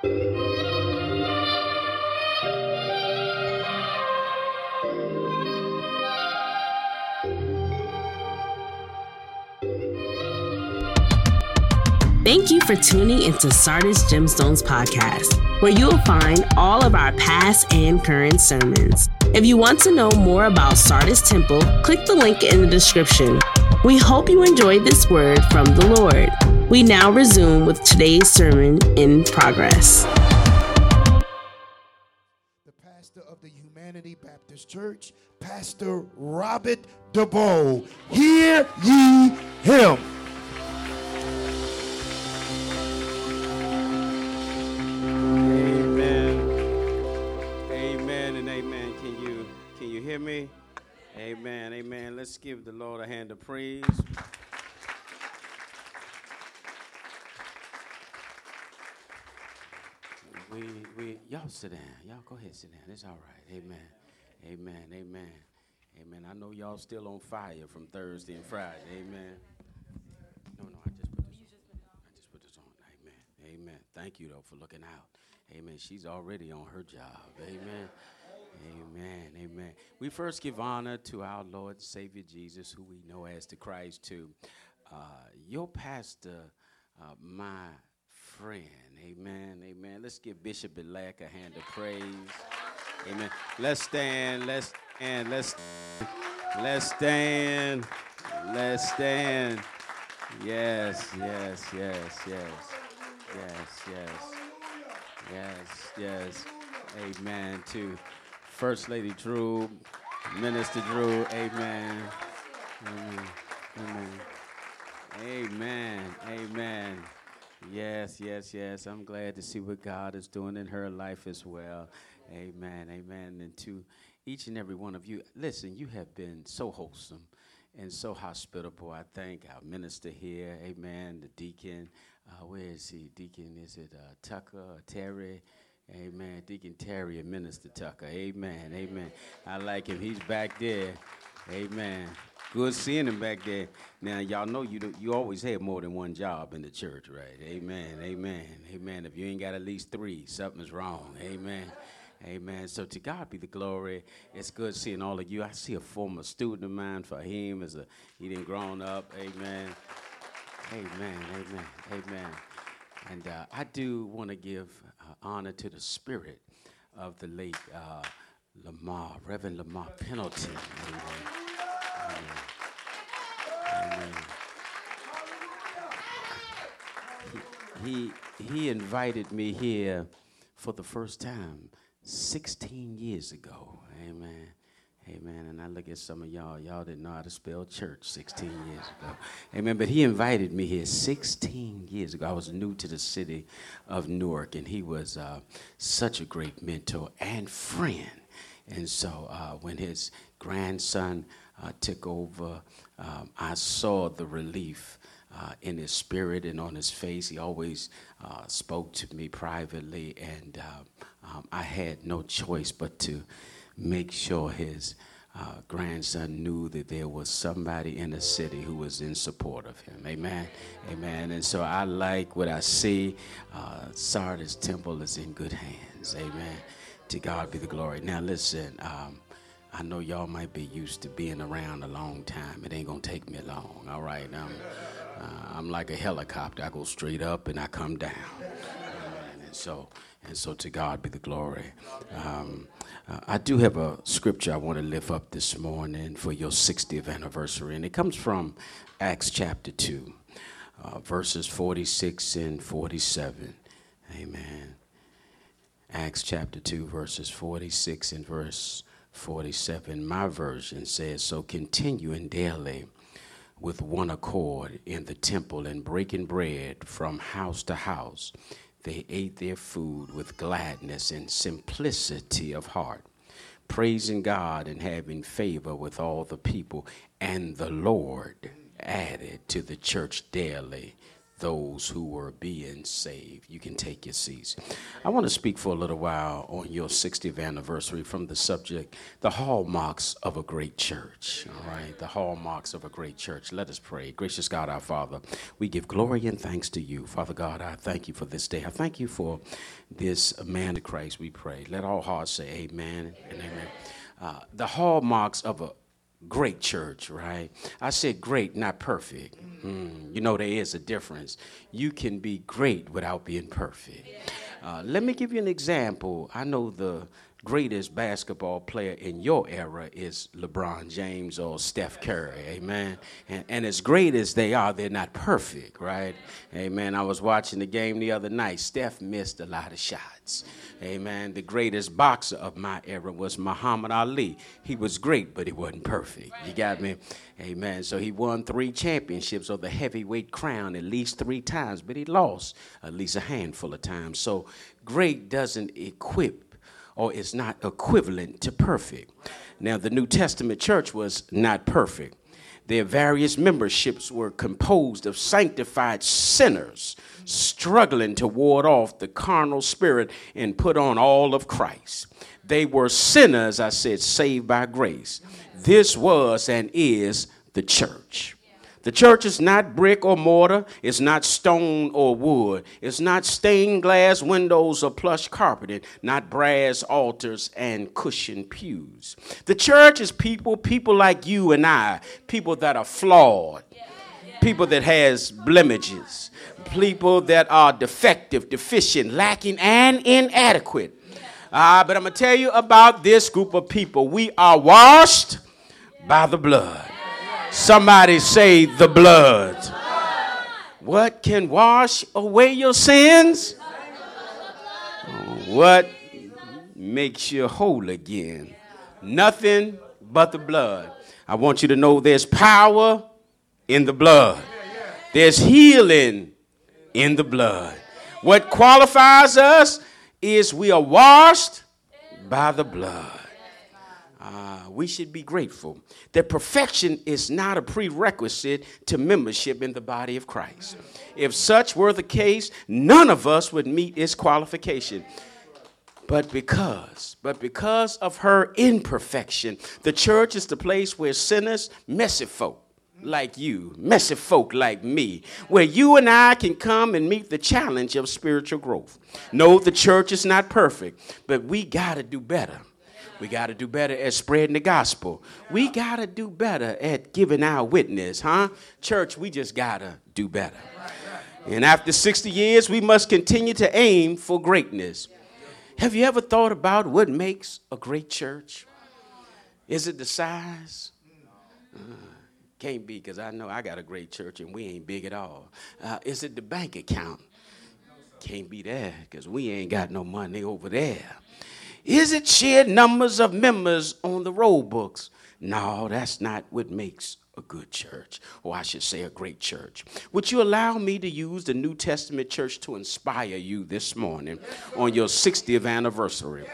Thank you for tuning into Sardis Gemstones podcast, where you'll find all of our past and current sermons. If you want to know more about Sardis Temple, click the link in the description. We hope you enjoyed this word from the Lord. We now resume with today's sermon in progress. The pastor of the Humanity Baptist Church, Pastor Robert Deveaux. Hear ye him. Amen. Amen and amen. Can you can you hear me? Amen. Amen. Let's give the Lord a hand of praise. We, y'all sit down. Y'all go ahead, sit down. It's all right. Amen. Amen. Amen. Amen. I know y'all still on fire from Thursday and Friday. Amen. No, no, I just put this on. I just put this on. Amen. Amen. Thank you, though, for looking out. Amen. She's already on her job. Amen. Amen. Amen. We first give honor to our Lord Savior Jesus, who we know as the Christ, too. Uh, your pastor, uh, my friend. Amen. Amen. Let's give Bishop Elect a hand of praise. Amen. Let's stand. Let's stand. Let's let's stand. Let's stand. Yes, yes, yes, yes. Yes, yes. Yes, yes. Amen. To First Lady Drew, Minister Drew, amen. Amen. Amen. Amen. Amen. Yes, yes, yes. I'm glad to see what God is doing in her life as well. Amen. Amen. And to each and every one of you, listen, you have been so wholesome and so hospitable. I thank our minister here. Amen. The deacon. Uh, where is he? Deacon, is it uh, Tucker or Terry? Amen. Deacon Terry and Minister Tucker. Amen. Amen. I like him. He's back there. Amen. Good seeing him back there. Now y'all know you do, you always have more than one job in the church, right? Amen. Amen. Amen. If you ain't got at least three, something's wrong. Amen. Amen. So to God be the glory. It's good seeing all of you. I see a former student of mine, Fahim, as a he didn't grown up. Amen. Amen. Amen. Amen. And uh, I do want to give uh, honor to the spirit of the late uh, Lamar, Reverend Lamar Pendleton. Amen. He, he, invited me here for the first time 16 years ago. Amen. Amen. And I look at some of y'all, y'all didn't know how to spell church 16 years ago. Amen. But he invited me here 16 years ago. I was new to the city of Newark, and he was uh, such a great mentor and friend. And so uh, when his grandson uh, took over, um, I saw the relief. Uh, in his spirit and on his face. He always uh, spoke to me privately, and uh, um, I had no choice but to make sure his uh, grandson knew that there was somebody in the city who was in support of him. Amen. Amen. And so I like what I see. Uh, Sardis Temple is in good hands. Amen. To God be the glory. Now, listen. Um, I know y'all might be used to being around a long time. It ain't gonna take me long. All right. Um, uh, I'm like a helicopter. I go straight up and I come down. And so, and so to God be the glory. Um, uh, I do have a scripture I want to lift up this morning for your 60th anniversary, and it comes from Acts chapter 2, uh, verses 46 and 47. Amen. Acts chapter 2, verses 46 and verse 47. My version says, So continuing daily with one accord in the temple and breaking bread from house to house they ate their food with gladness and simplicity of heart, praising God and having favor with all the people. And the Lord added to the church daily those who were being saved. You can take your seats. I want to speak for a little while on your 60th anniversary from the subject, the hallmarks of a great church. All right, the hallmarks of a great church. Let us pray. Gracious God, our Father, we give glory and thanks to you. Father God, I thank you for this day. I thank you for this man of Christ, we pray. Let all hearts say amen and amen. Uh, the hallmarks of a great church, right? I said great, not perfect. Mm, you know, there is a difference. You can be great without being perfect. Uh, let me give you an example. I know the greatest basketball player in your era is LeBron James or Steph Curry. Amen. And, and as great as they are, they're not perfect, right? Amen. I was watching the game the other night. Steph missed a lot of shots. Amen. The greatest boxer of my era was Muhammad Ali. He was great, but he wasn't perfect. You got me? Amen. So he won three championships of the heavyweight crown at least three times, but he lost at least a handful of times. So great doesn't equip or is not equivalent to perfect. Now, the New Testament church was not perfect. Their various memberships were composed of sanctified sinners struggling to ward off the carnal spirit and put on all of Christ. They were sinners, I said, saved by grace. This was and is the church. The church is not brick or mortar, it's not stone or wood, it's not stained glass windows or plush carpeting, not brass altars and cushioned pews. The church is people, people like you and I, people that are flawed, people that has blemishes, people that are defective, deficient, lacking, and inadequate. Uh, but I'm going to tell you about this group of people. We are washed by the blood. Somebody say the blood. What can wash away your sins? What makes you whole again? Nothing but the blood. I want you to know there's power in the blood. There's healing in the blood. What qualifies us is we are washed by the blood. Uh, we should be grateful that perfection is not a prerequisite to membership in the body of Christ. If such were the case, none of us would meet its qualification. But because, but because of her imperfection, the church is the place where sinners, messy folk, like you, messy folk like me, where you and I can come and meet the challenge of spiritual growth. No, the church is not perfect, but we got to do better. We got to do better at spreading the gospel. We got to do better at giving our witness, huh? Church, we just got to do better. And after 60 years, we must continue to aim for greatness. Have you ever thought about what makes a great church? Is it the size? Uh, can't be because I know I got a great church and we ain't big at all. Uh, is it the bank account? Can't be that because we ain't got no money over there. Is it sheer numbers of members on the roll books? No, that's not what makes a good church, or I should say a great church. Would you allow me to use the New Testament church to inspire you this morning on your 60th anniversary?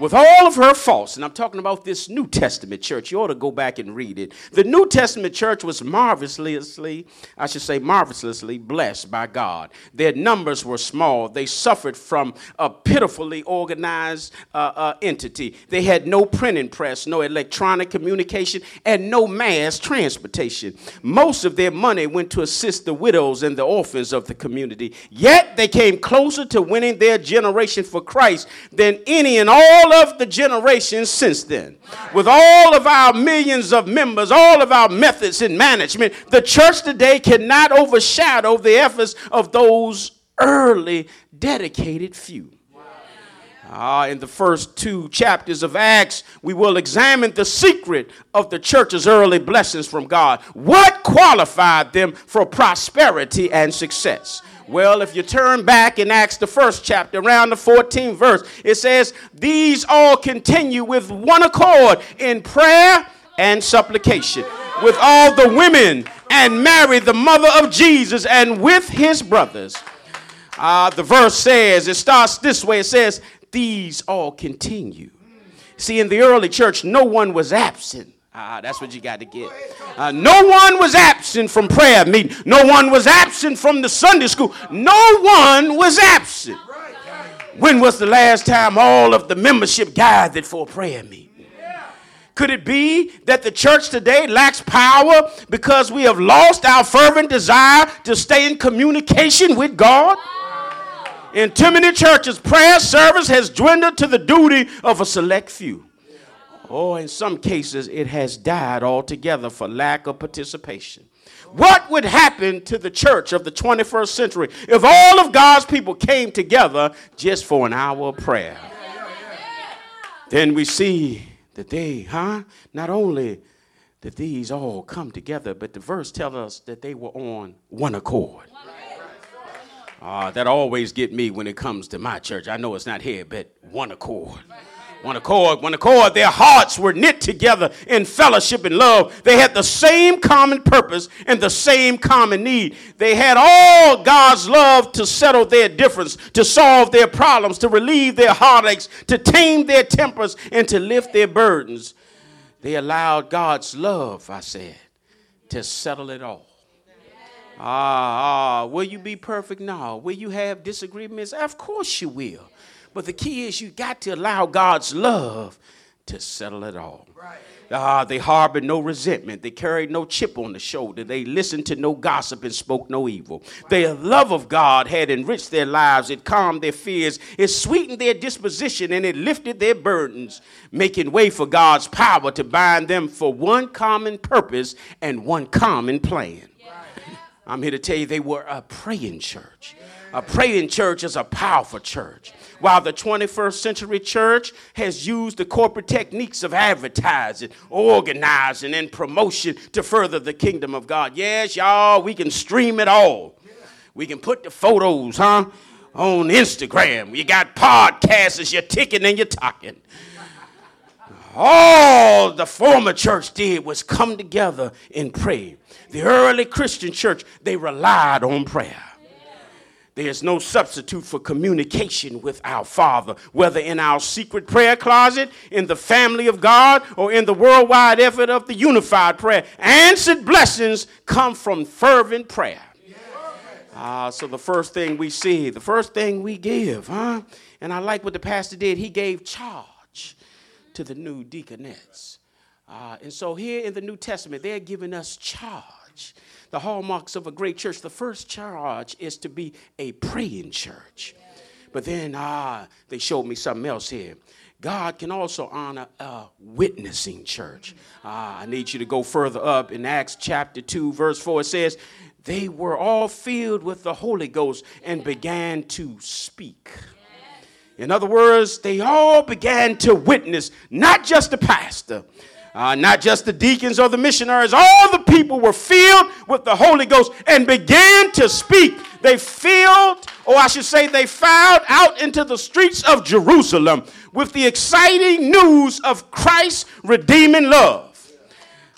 With all of her faults, and I'm talking about this New Testament church. You ought to go back and read it. The New Testament church was marvelously, I should say, marvelously blessed by God. Their numbers were small. They suffered from a pitifully organized uh, uh, entity. They had no printing press, no electronic communication, and no mass transportation. Most of their money went to assist the widows and the orphans of the community. Yet they came closer to winning their generation for Christ than any and all all of the generations since then. With all of our millions of members, all of our methods in management, the church today cannot overshadow the efforts of those early dedicated few. Uh, in the first two chapters of Acts, we will examine the secret of the church's early blessings from God. What qualified them for prosperity and success? Well, if you turn back in Acts, the first chapter, around the 14th verse, it says, These all continue with one accord in prayer and supplication with all the women and Mary, the mother of Jesus, and with his brothers. Uh, the verse says, it starts this way it says, These all continue. See, in the early church, no one was absent Ah, that's what you got to get. Uh, no one was absent from prayer meeting. No one was absent from the Sunday school. No one was absent. When was the last time all of the membership gathered for a prayer meeting? Could it be that the church today lacks power because we have lost our fervent desire to stay in communication with God? In too many churches, prayer service has dwindled to the duty of a select few. Or in some cases, it has died altogether for lack of participation. What would happen to the church of the 21st century if all of God's people came together just for an hour of prayer? Then we see that they, huh? Not only that these all come together, but the verse tells us that they were on one accord. Uh, that always get me when it comes to my church. I know it's not here, but one accord one accord, one accord. Their hearts were knit together in fellowship and love. They had the same common purpose and the same common need. They had all God's love to settle their difference, to solve their problems, to relieve their heartaches, to tame their tempers, and to lift their burdens. They allowed God's love, I said, to settle it all. Ah, ah, will you be perfect? No. Will you have disagreements? Of course you will. But the key is you got to allow God's love to settle it all. Right. Ah, they harbored no resentment. They carried no chip on the shoulder. They listened to no gossip and spoke no evil. Wow. Their love of God had enriched their lives. It calmed their fears. It sweetened their disposition and it lifted their burdens, making way for God's power to bind them for one common purpose and one common plan. I'm here to tell you they were a praying church. A praying church is a powerful church. While the 21st century church has used the corporate techniques of advertising, organizing, and promotion to further the kingdom of God. Yes, y'all, we can stream it all. We can put the photos, huh, on Instagram. You got podcasts, you're ticking and you're talking. All the former church did was come together and pray. The early Christian church, they relied on prayer. There's no substitute for communication with our Father, whether in our secret prayer closet, in the family of God, or in the worldwide effort of the unified prayer. Answered blessings come from fervent prayer. Uh, so the first thing we see, the first thing we give, huh? And I like what the pastor did. He gave charge to the new deaconettes. Uh, and so here in the New Testament, they're giving us charge the hallmarks of a great church, the first charge is to be a praying church. But then, ah, they showed me something else here. God can also honor a witnessing church. Ah, I need you to go further up in Acts chapter 2, verse 4. It says, They were all filled with the Holy Ghost and began to speak. In other words, they all began to witness, not just the pastor, uh, not just the deacons or the missionaries, all the people were filled with the Holy Ghost and began to speak. They filled, or I should say, they filed out into the streets of Jerusalem with the exciting news of Christ's redeeming love.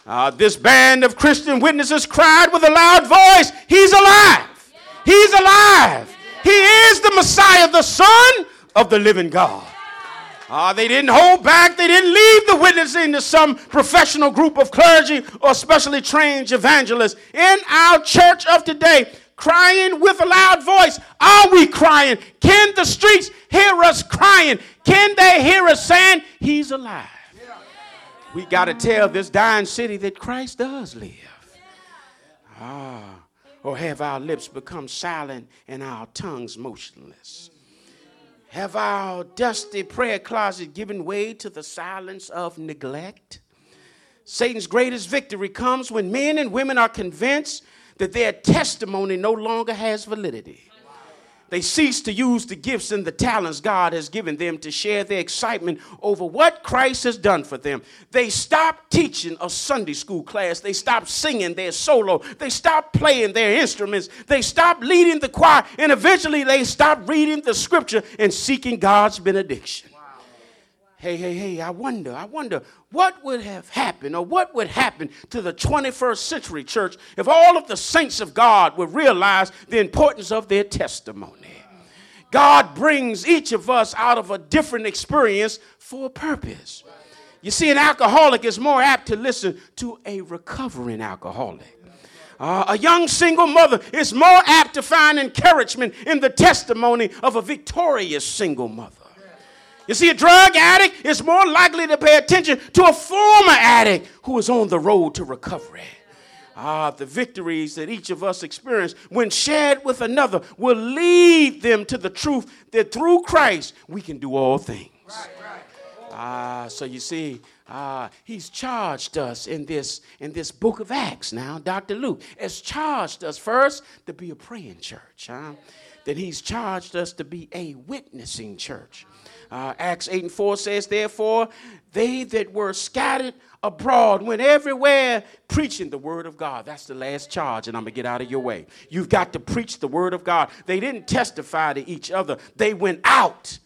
Uh, this band of Christian witnesses cried with a loud voice, He's alive! He's alive! He is the Messiah, the Son of the living God. Uh, they didn't hold back. They didn't leave the witnessing to some professional group of clergy or specially trained evangelists. In our church of today, crying with a loud voice, are we crying? Can the streets hear us crying? Can they hear us saying, He's alive? We got to tell this dying city that Christ does live. Ah, or have our lips become silent and our tongues motionless? Have our dusty prayer closet given way to the silence of neglect? Satan's greatest victory comes when men and women are convinced that their testimony no longer has validity. They cease to use the gifts and the talents God has given them to share their excitement over what Christ has done for them. They stop teaching a Sunday school class. They stop singing their solo. They stop playing their instruments. They stop leading the choir. And eventually they stop reading the scripture and seeking God's benediction. Hey, hey, hey, I wonder, I wonder what would have happened or what would happen to the 21st century church if all of the saints of God would realize the importance of their testimony. God brings each of us out of a different experience for a purpose. You see, an alcoholic is more apt to listen to a recovering alcoholic. Uh, a young single mother is more apt to find encouragement in the testimony of a victorious single mother. You see, a drug addict is more likely to pay attention to a former addict who is on the road to recovery. Ah, the victories that each of us experience when shared with another will lead them to the truth that through Christ we can do all things. Ah, so you see, ah, he's charged us in this in this book of Acts. Now, Dr. Luke has charged us first to be a praying church. Huh? That he's charged us to be a witnessing church. Uh, Acts 8 and 4 says, Therefore, they that were scattered abroad went everywhere preaching the word of God. That's the last charge, and I'm going to get out of your way. You've got to preach the word of God. They didn't testify to each other, they went out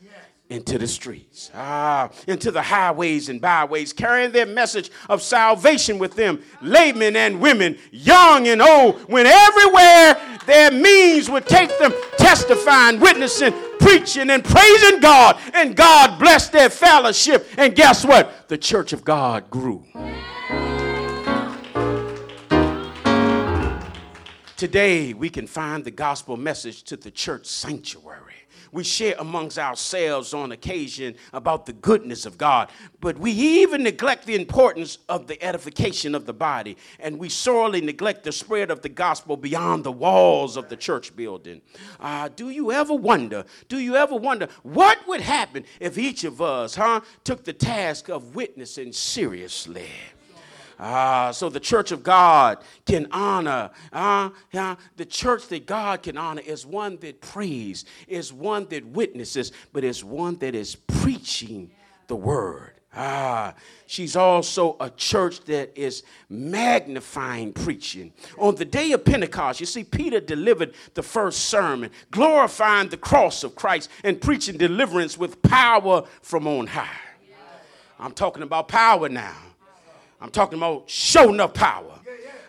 into the streets, ah, into the highways and byways, carrying their message of salvation with them. Laymen and women, young and old, went everywhere their means would take them, testifying, witnessing, preaching, and praising God. And God blessed their fellowship. And guess what? The church of God grew. Today, we can find the gospel message to the church sanctuary we share amongst ourselves on occasion about the goodness of God, but we even neglect the importance of the edification of the body, and we sorely neglect the spread of the gospel beyond the walls of the church building. Uh, do you ever wonder? Do you ever wonder what would happen if each of us, huh, took the task of witnessing seriously? Ah, so the church of God can honor. Ah, yeah, the church that God can honor is one that prays, is one that witnesses, but is one that is preaching the word. Ah, she's also a church that is magnifying preaching. On the day of Pentecost, you see, Peter delivered the first sermon, glorifying the cross of Christ and preaching deliverance with power from on high. I'm talking about power now. I'm talking about showing up power.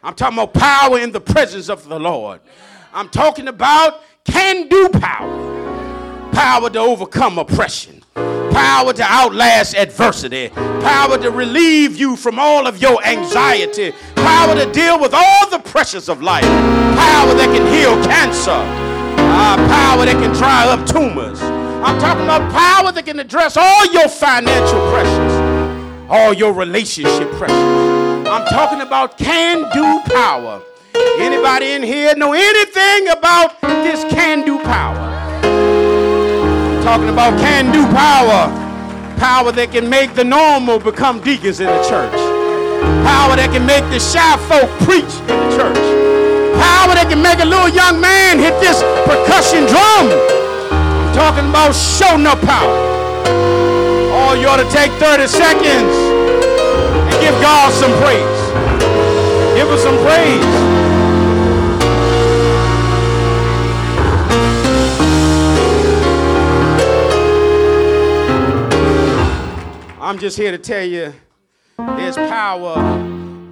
I'm talking about power in the presence of the Lord. I'm talking about can do power. Power to overcome oppression. Power to outlast adversity. Power to relieve you from all of your anxiety. Power to deal with all the pressures of life. Power that can heal cancer. Uh, power that can dry up tumors. I'm talking about power that can address all your financial pressures all your relationship pressures. I'm talking about can do power. Anybody in here know anything about this can do power? I'm talking about can do power. Power that can make the normal become deacons in the church. Power that can make the shy folk preach in the church. Power that can make a little young man hit this percussion drum. I'm talking about showing up power. You ought to take 30 seconds and give God some praise. Give us some praise. I'm just here to tell you there's power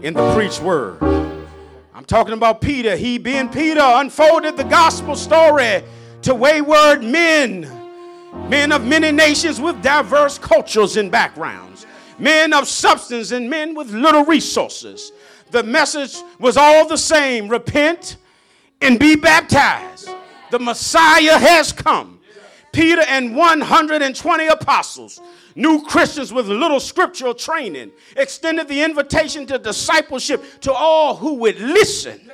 in the preached word. I'm talking about Peter. He, being Peter, unfolded the gospel story to wayward men men of many nations with diverse cultures and backgrounds, men of substance and men with little resources. The message was all the same repent and be baptized. The Messiah has come. Peter and 120 apostles, new Christians with little scriptural training, extended the invitation to discipleship to all who would listen.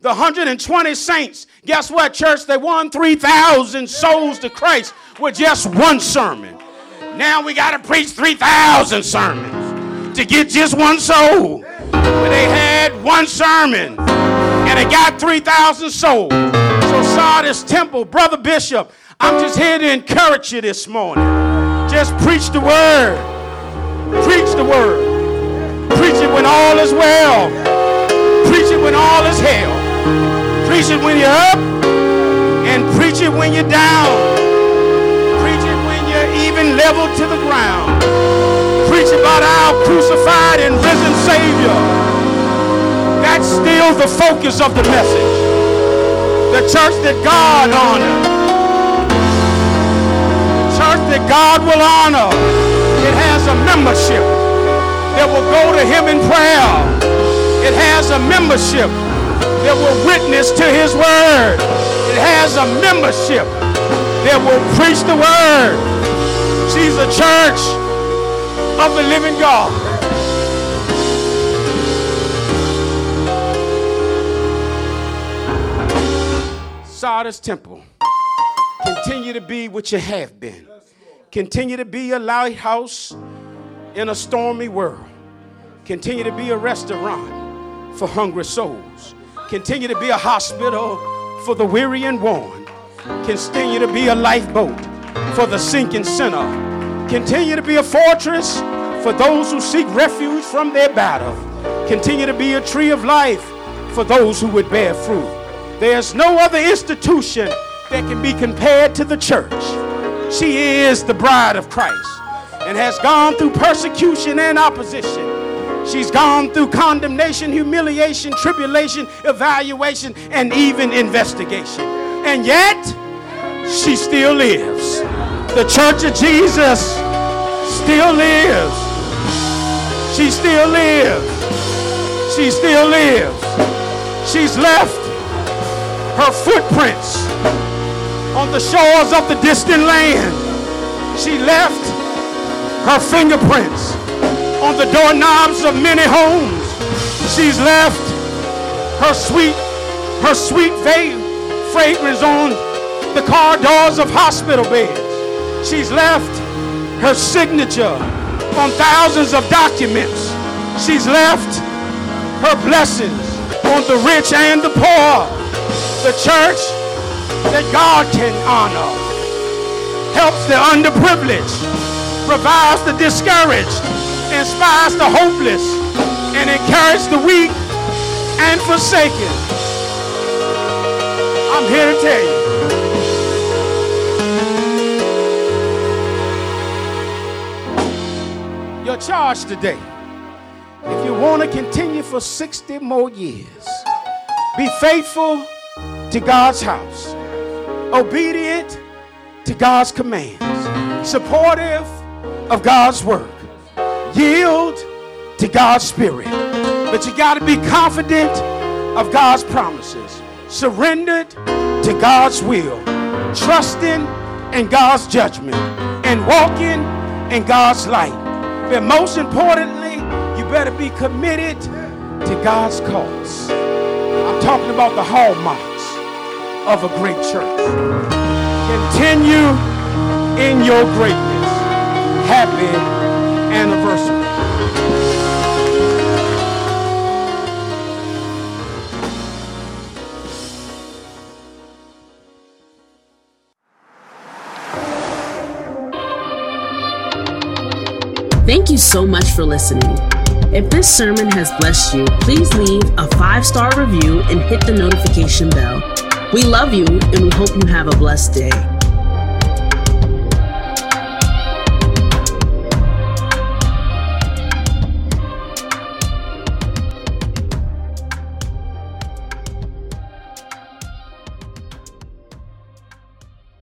The 120 saints, guess what, church? They won 3,000 souls to Christ with just one sermon. Now we got to preach 3,000 sermons to get just one soul. But they had one sermon and they got 3,000 souls. So, Sardis Temple, Brother Bishop, I'm just here to encourage you this morning. Just preach the word. Preach the word. Preach it when all is well. Preach it when all is hell. Preach it when you're up and preach it when you're down Preach it when you're even leveled to the ground. Preach about our crucified and risen Savior. That's still the focus of the message. The church that God honors. The church that God will honor. It has a membership. that will go to him in prayer. It has a membership that will witness to his word. It has a membership that will preach the word. She's a church of the living God. Sardis Temple, continue to be what you have been. Continue to be a lighthouse in a stormy world. Continue to be a restaurant for hungry souls. Continue to be a hospital for the weary and worn. Continue to be a lifeboat for the sinking sinner. Continue to be a fortress for those who seek refuge from their battle. Continue to be a tree of life for those who would bear fruit. There's no other institution that can be compared to the church. She is the bride of Christ and has gone through persecution and opposition. She's gone through condemnation, humiliation, tribulation, evaluation, and even investigation. And yet, she still lives. The church of Jesus still lives. She still lives. She still lives. She's left her footprints on the shores of the distant land. She left her fingerprints on the doorknobs of many homes. She's left her sweet, her sweet fragrance on the car doors of hospital beds. She's left her signature on thousands of documents. She's left her blessings on the rich and the poor. The church that God can honor helps the underprivileged, provides the discouraged, inspires the hopeless, and encourages the weak and forsaken. I'm here to tell you. Your charge today, if you want to continue for 60 more years, be faithful to God's house, obedient to God's commands, supportive of God's work, yield to God's spirit. But you got to be confident of God's promises, surrendered to God's will, trusting in God's judgment, and walking in God's light. But most importantly, you better be committed to God's cause. I'm talking about the hallmarks of a great church. Continue in your greatness. Happy anniversary. Thank you so much for listening. If this sermon has blessed you, please leave a five star review and hit the notification bell. We love you and we hope you have a blessed day.